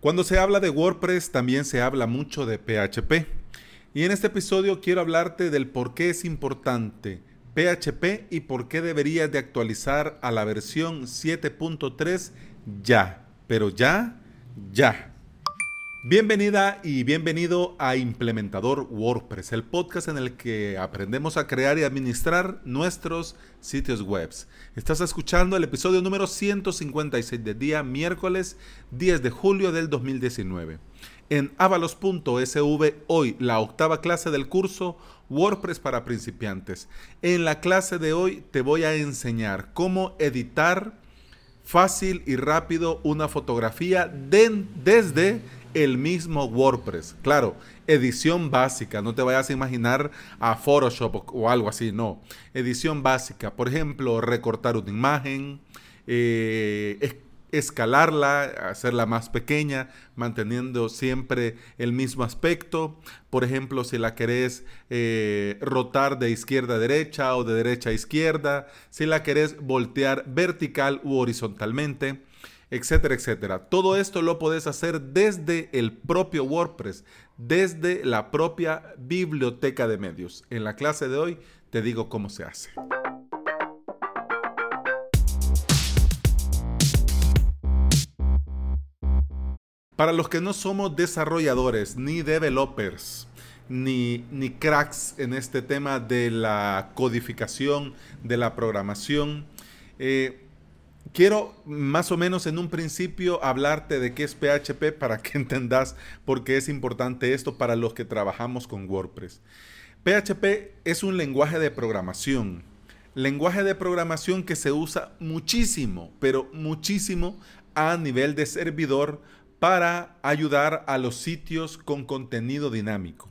Cuando se habla de WordPress también se habla mucho de PHP. Y en este episodio quiero hablarte del por qué es importante PHP y por qué deberías de actualizar a la versión 7.3 ya. Pero ya, ya. Bienvenida y bienvenido a Implementador WordPress, el podcast en el que aprendemos a crear y administrar nuestros sitios web. Estás escuchando el episodio número 156 del día miércoles 10 de julio del 2019. En avalos.sv hoy la octava clase del curso WordPress para principiantes. En la clase de hoy te voy a enseñar cómo editar fácil y rápido una fotografía desde el mismo WordPress. Claro, edición básica, no te vayas a imaginar a Photoshop o algo así, no. Edición básica, por ejemplo, recortar una imagen, eh, escalarla, hacerla más pequeña, manteniendo siempre el mismo aspecto. Por ejemplo, si la querés eh, rotar de izquierda a derecha o de derecha a izquierda, si la querés voltear vertical u horizontalmente etcétera, etcétera. Todo esto lo puedes hacer desde el propio WordPress, desde la propia biblioteca de medios. En la clase de hoy te digo cómo se hace. Para los que no somos desarrolladores ni developers, ni, ni, cracks en este tema de la codificación, de la programación, eh, quiero más o menos en un principio hablarte de qué es PHP para que entendas por qué es importante esto para los que trabajamos con WordPress. PHP es un lenguaje de programación. Lenguaje de programación que se usa muchísimo, pero muchísimo a nivel de servidor para ayudar a los sitios con contenido dinámico.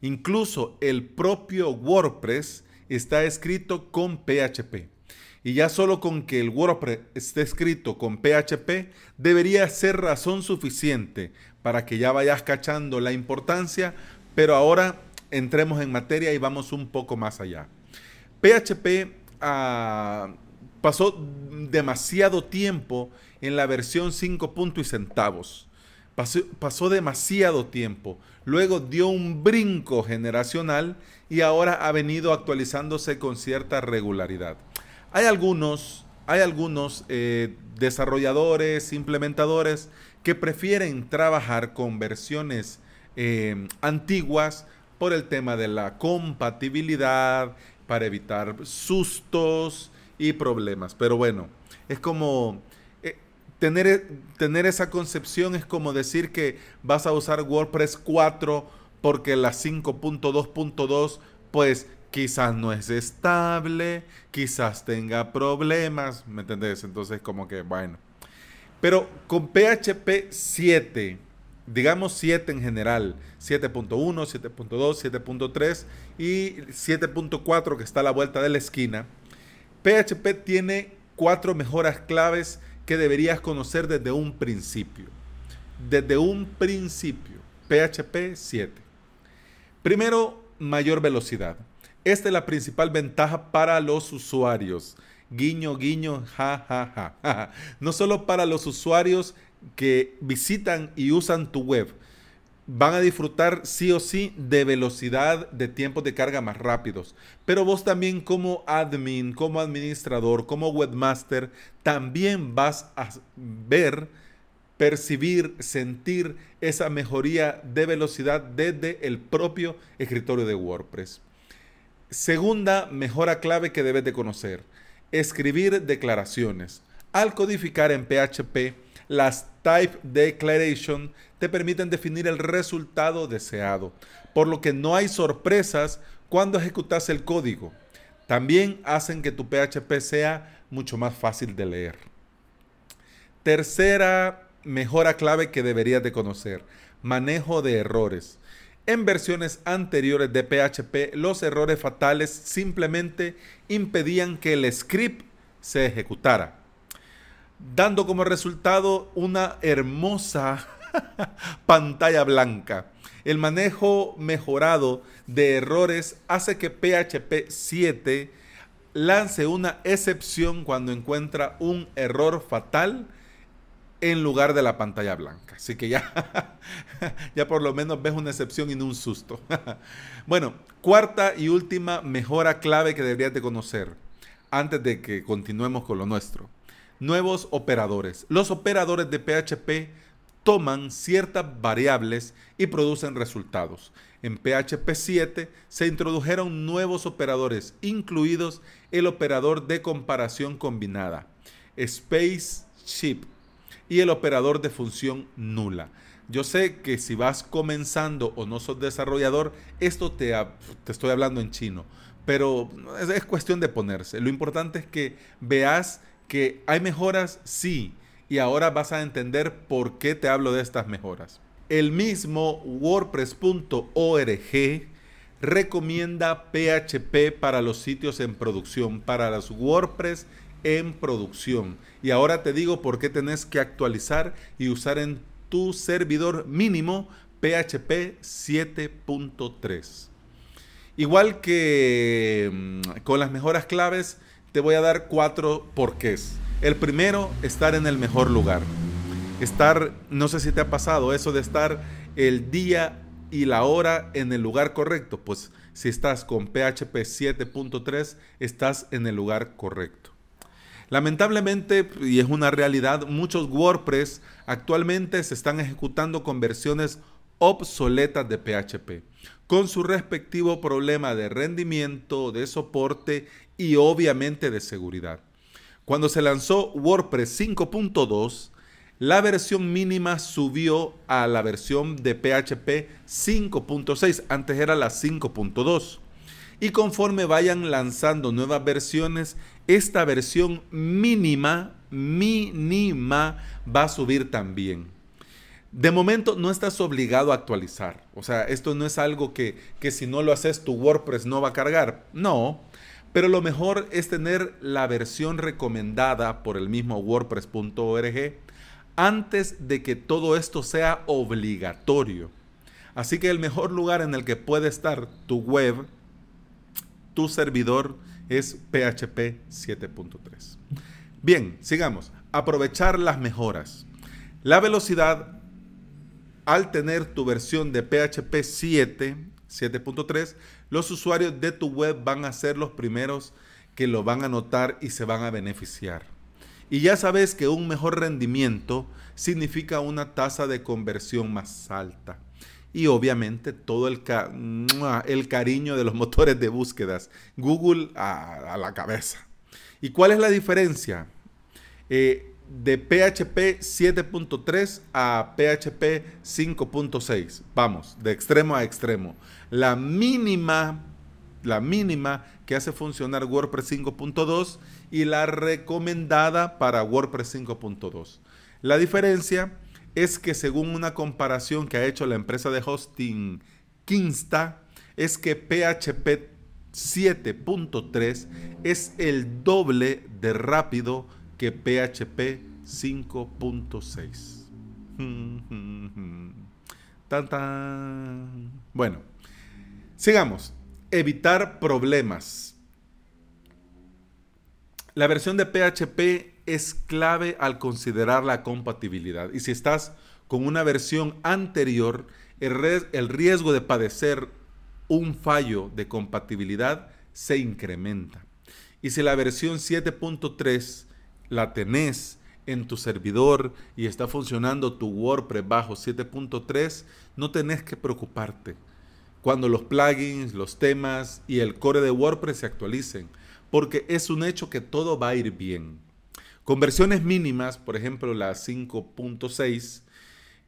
Incluso el propio WordPress está escrito con PHP. Y ya solo con que el WordPress esté escrito con PHP debería ser razón suficiente para que ya vayas cachando la importancia, pero ahora entremos en materia y vamos un poco más allá. PHP ah, pasó demasiado tiempo en la versión 5 puntos y centavos. Pasó, pasó, demasiado tiempo. Luego dio un brinco generacional y ahora ha venido actualizándose con cierta regularidad. Hay algunos, hay algunos eh, desarrolladores, implementadores que prefieren trabajar con versiones eh, antiguas por el tema de la compatibilidad, para evitar sustos y problemas. Pero bueno, es como eh, tener, tener esa concepción es como decir que vas a usar WordPress 4 porque la 5.2.2 pues quizás no es estable, quizás tenga problemas, ¿me entendés? Entonces como que, bueno. Pero con PHP 7, digamos 7 en general, 7.1, 7.2, 7.3 y 7.4 que está a la vuelta de la esquina, PHP tiene cuatro mejoras claves que deberías conocer desde un principio. Desde un principio, PHP 7. Primero, mayor velocidad. Esta es la principal ventaja para los usuarios. Guiño, guiño, ja, ja, ja. No solo para los usuarios que visitan y usan tu web. Van a disfrutar sí o sí de velocidad, de tiempos de carga más rápidos. Pero vos también como admin, como administrador, como webmaster, también vas a ver, percibir, sentir esa mejoría de velocidad desde el propio escritorio de WordPress. Segunda mejora clave que debes de conocer. Escribir declaraciones. Al codificar en PHP, las Type Declaration te permiten definir el resultado deseado, por lo que no hay sorpresas cuando ejecutas el código. También hacen que tu PHP sea mucho más fácil de leer. Tercera mejora clave que deberías de conocer. Manejo de errores. En versiones anteriores de PHP, los errores fatales simplemente impedían que el script se ejecutara, dando como resultado una hermosa pantalla blanca. El manejo mejorado de errores hace que PHP 7 lance una excepción cuando encuentra un error fatal en lugar de la pantalla blanca. Así que ya, ya por lo menos ves una excepción y no un susto. bueno, cuarta y última mejora clave que deberías de conocer antes de que continuemos con lo nuestro. Nuevos operadores. Los operadores de PHP toman ciertas variables y producen resultados. En PHP 7 se introdujeron nuevos operadores, incluidos el operador de comparación combinada, Spaceship, y el operador de función nula. Yo sé que si vas comenzando o no sos desarrollador, esto te, te estoy hablando en chino, pero es, es cuestión de ponerse. Lo importante es que veas que hay mejoras, sí, y ahora vas a entender por qué te hablo de estas mejoras. El mismo WordPress.org recomienda PHP para los sitios en producción, para los WordPress en producción. Y ahora te digo por qué tenés que actualizar y usar en tu servidor mínimo PHP 7.3. Igual que mm, con las mejoras claves, te voy a dar cuatro porqués. El primero, estar en el mejor lugar. Estar, no sé si te ha pasado eso de estar el día y la hora en el lugar correcto. Pues si estás con PHP 7.3, estás en el lugar correcto. Lamentablemente, y es una realidad, muchos WordPress actualmente se están ejecutando con versiones obsoletas de PHP, con su respectivo problema de rendimiento, de soporte y obviamente de seguridad. Cuando se lanzó WordPress 5.2, la versión mínima subió a la versión de PHP 5.6, antes era la 5.2. Y conforme vayan lanzando nuevas versiones, esta versión mínima, mínima, va a subir también. De momento no estás obligado a actualizar. O sea, esto no es algo que, que si no lo haces tu WordPress no va a cargar. No, pero lo mejor es tener la versión recomendada por el mismo WordPress.org antes de que todo esto sea obligatorio. Así que el mejor lugar en el que puede estar tu web, tu servidor, es PHP 7.3. Bien, sigamos. Aprovechar las mejoras. La velocidad, al tener tu versión de PHP 7, 7.3, los usuarios de tu web van a ser los primeros que lo van a notar y se van a beneficiar. Y ya sabes que un mejor rendimiento significa una tasa de conversión más alta. Y obviamente todo el, el cariño de los motores de búsquedas. Google a, la cabeza. ¿Y cuál es la diferencia? Eh, de PHP 7.3 a PHP 5.6. Vamos, de extremo a extremo. La mínima, la mínima que hace funcionar WordPress 5.2 y la recomendada para WordPress 5.2. La diferencia es que según una comparación que ha hecho la empresa de hosting Kinsta, es que PHP 7.3 es el doble de rápido que PHP 5.6. tan, tan. Bueno, sigamos. Evitar problemas. La versión de PHP es clave al considerar la compatibilidad. Y si estás con una versión anterior, el riesgo de padecer un fallo de compatibilidad se incrementa. Y si la versión 7.3 la tenés en tu servidor y está funcionando tu WordPress bajo 7.3, no tenés que preocuparte cuando los plugins, los temas y el core de WordPress se actualicen, porque es un hecho que todo va a ir bien. Con versiones mínimas, por ejemplo la 5.6,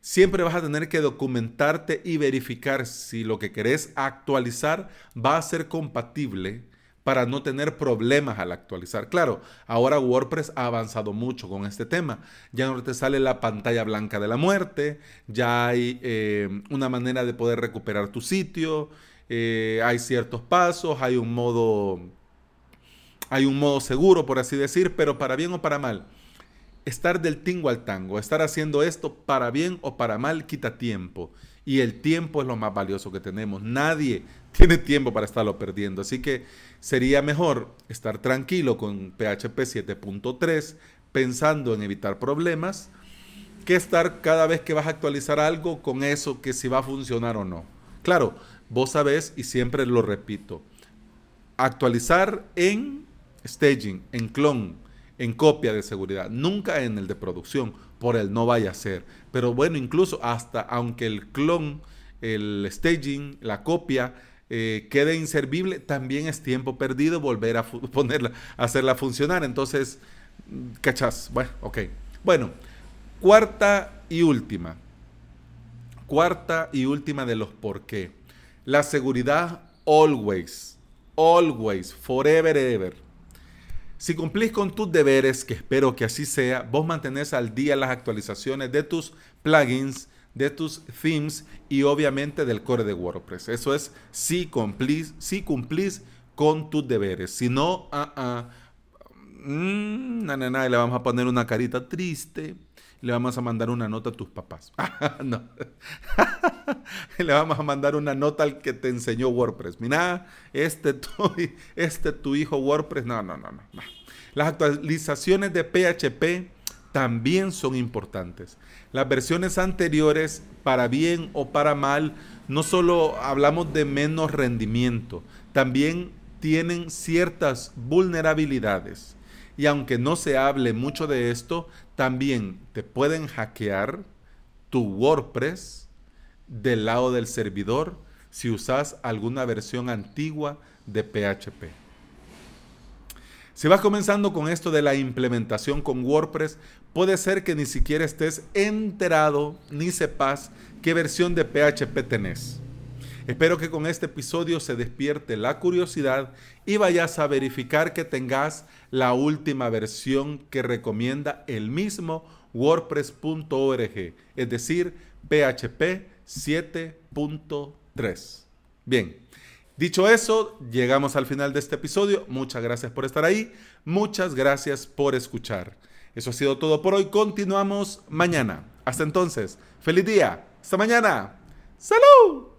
siempre vas a tener que documentarte y verificar si lo que querés actualizar va a ser compatible para no tener problemas al actualizar. Claro, ahora WordPress ha avanzado mucho con este tema. Ya no te sale la pantalla blanca de la muerte, ya hay eh, una manera de poder recuperar tu sitio, eh, hay ciertos pasos, hay un modo, hay un modo seguro, por así decir, pero para bien o para mal. Estar del tingo al tango, estar haciendo esto para bien o para mal quita tiempo. Y el tiempo es lo más valioso que tenemos. Nadie tiene tiempo para estarlo perdiendo. Así que sería mejor estar tranquilo con PHP 7.3, pensando en evitar problemas que estar cada vez que vas a actualizar algo con eso, que si va a funcionar o no. Claro, vos sabés, y siempre lo repito, actualizar en staging, en clon, en copia de seguridad, nunca en el de producción, por el no vaya a ser. Pero bueno, incluso hasta aunque el clon, el staging, la copia, eh, quede inservible, también es tiempo perdido volver a ponerla, hacerla funcionar. Entonces, ¿cachás? Bueno, ok. Bueno, Cuarta y última. Cuarta y última de los por qué. La seguridad always, always, forever, ever. Si cumplís con tus deberes, que espero que así sea, vos mantenés al día las actualizaciones de tus plugins, de tus themes y obviamente del core de WordPress. Eso es si cumplís, si cumplís con tus deberes. Si no, uh, le vamos a poner una carita triste le vamos a mandar una nota a tus papás. no. le vamos a mandar una nota al que te enseñó WordPress. Mira, este tu, este tu hijo WordPress. No, no, no, no. Las actualizaciones de PHP también son importantes. Las versiones anteriores, para bien o para mal, no solo hablamos de menos rendimiento, también tienen ciertas vulnerabilidades. Y aunque no se hable mucho de esto, también te pueden hackear tu WordPress del lado del servidor si usas alguna versión antigua de PHP. Si vas comenzando con esto de la implementación con WordPress, puede ser que ni siquiera estés enterado ni sepas qué versión de PHP tenés. Espero que con este episodio se despierte la curiosidad y vayas a verificar que tengas la última versión que recomienda el mismo WordPress.org, es decir, PHP 7.3. Bien, dicho eso, llegamos al final de este episodio. Muchas gracias por estar ahí. Muchas gracias por escuchar. Eso ha sido todo por hoy. Continuamos mañana. Hasta entonces, feliz día. Hasta mañana. ¡Salud!